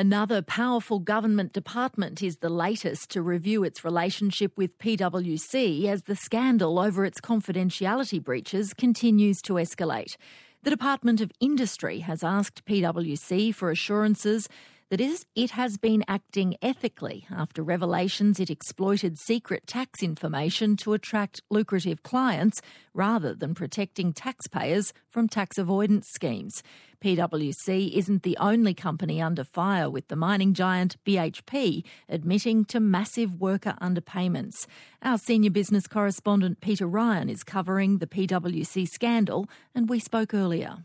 Another powerful government department is the latest to review its relationship with PwC as the scandal over its confidentiality breaches continues to escalate. The Department of Industry has asked PwC for assurances that it has been acting ethically after revelations it exploited secret tax information to attract lucrative clients rather than protecting taxpayers from tax avoidance schemes. PwC isn't the only company under fire, with the mining giant BHP admitting to massive worker underpayments. Our senior business correspondent Peter Ryan is covering the PwC scandal, and we spoke earlier.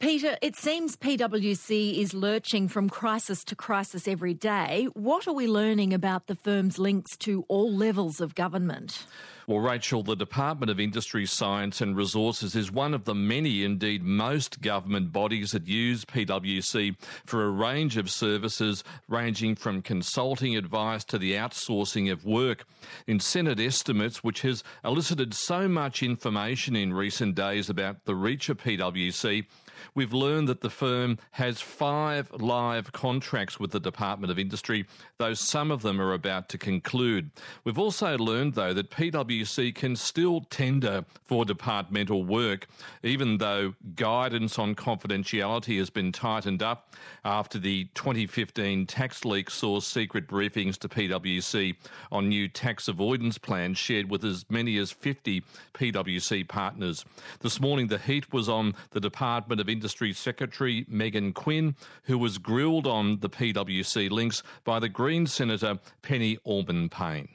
Peter, it seems PwC is lurching from crisis to crisis every day. What are we learning about the firm's links to all levels of government? Well, Rachel, the Department of Industry, Science and Resources is one of the many, indeed most, government bodies that use PwC for a range of services ranging from consulting advice to the outsourcing of work. In Senate estimates, which has elicited so much information in recent days about the reach of PwC, we've learned that the firm has five live contracts with the Department of Industry, though some of them are about to conclude. We've also learned, though, that PwC can still tender for departmental work, even though guidance on confidentiality has been tightened up after the 2015 tax leak saw secret briefings to PwC on new tax avoidance plans shared with as many as 50 PwC partners. This morning, the heat was on the Department of Industry Secretary Meghan Quinn, who was grilled on the PwC links by the Green Senator Penny Allman Payne.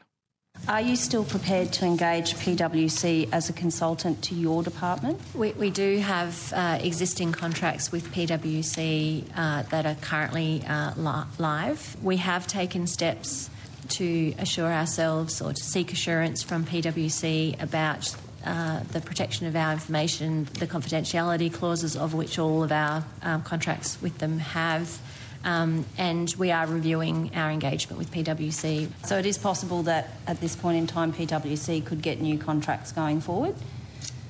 Are you still prepared to engage PwC as a consultant to your department? We, we do have uh, existing contracts with PwC uh, that are currently uh, li- live. We have taken steps to assure ourselves or to seek assurance from PwC about uh, the protection of our information, the confidentiality clauses of which all of our um, contracts with them have. Um, and we are reviewing our engagement with PwC. So it is possible that at this point in time, PwC could get new contracts going forward.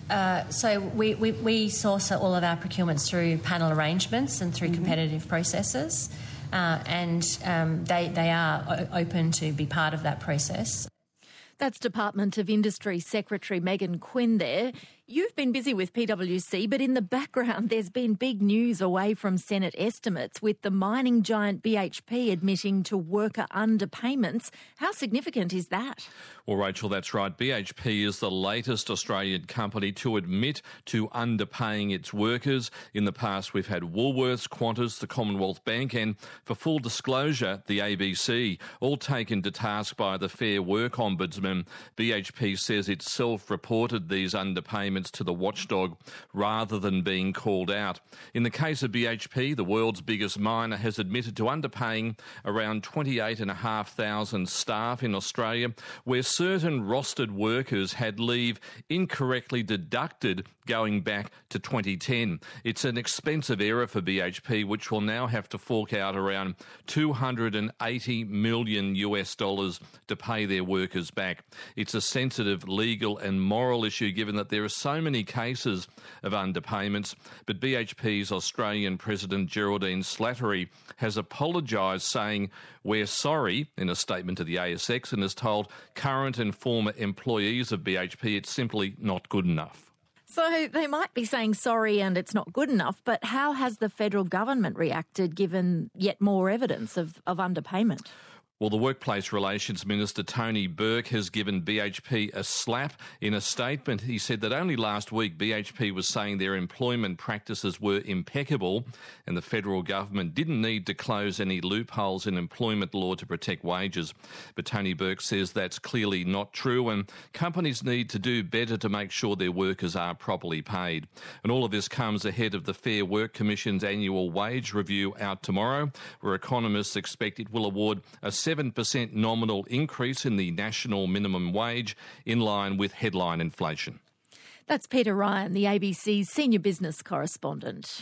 Uh, so we, we, we, source all of our procurements through panel arrangements and through mm-hmm. competitive processes, uh, and um, they, they are open to be part of that process. That's Department of Industry Secretary Meghan Quinn there. You've been busy with PwC, but in the background, there's been big news away from Senate estimates with the mining giant BHP admitting to worker underpayments. How significant is that? Well, Rachel, that's right. BHP is the latest Australian company to admit to underpaying its workers. In the past, we've had Woolworths, Qantas, the Commonwealth Bank, and for full disclosure, the ABC, all taken to task by the Fair Work Ombudsman. BHP says it self reported these underpayments payments to the watchdog rather than being called out. In the case of BHP, the world's biggest miner has admitted to underpaying around 28,500 staff in Australia, where certain rostered workers had leave incorrectly deducted going back to 2010. It's an expensive error for BHP, which will now have to fork out around 280 million US dollars to pay their workers back. It's a sensitive legal and moral issue given that there are so many cases of underpayments, but BHP's Australian President Geraldine Slattery has apologised, saying, We're sorry, in a statement to the ASX, and has told current and former employees of BHP it's simply not good enough. So they might be saying sorry and it's not good enough, but how has the federal government reacted given yet more evidence of, of underpayment? Well, the Workplace Relations Minister Tony Burke has given BHP a slap. In a statement, he said that only last week BHP was saying their employment practices were impeccable and the federal government didn't need to close any loopholes in employment law to protect wages. But Tony Burke says that's clearly not true and companies need to do better to make sure their workers are properly paid. And all of this comes ahead of the Fair Work Commission's annual wage review out tomorrow, where economists expect it will award a 7% nominal increase in the national minimum wage in line with headline inflation. That's Peter Ryan, the ABC's senior business correspondent.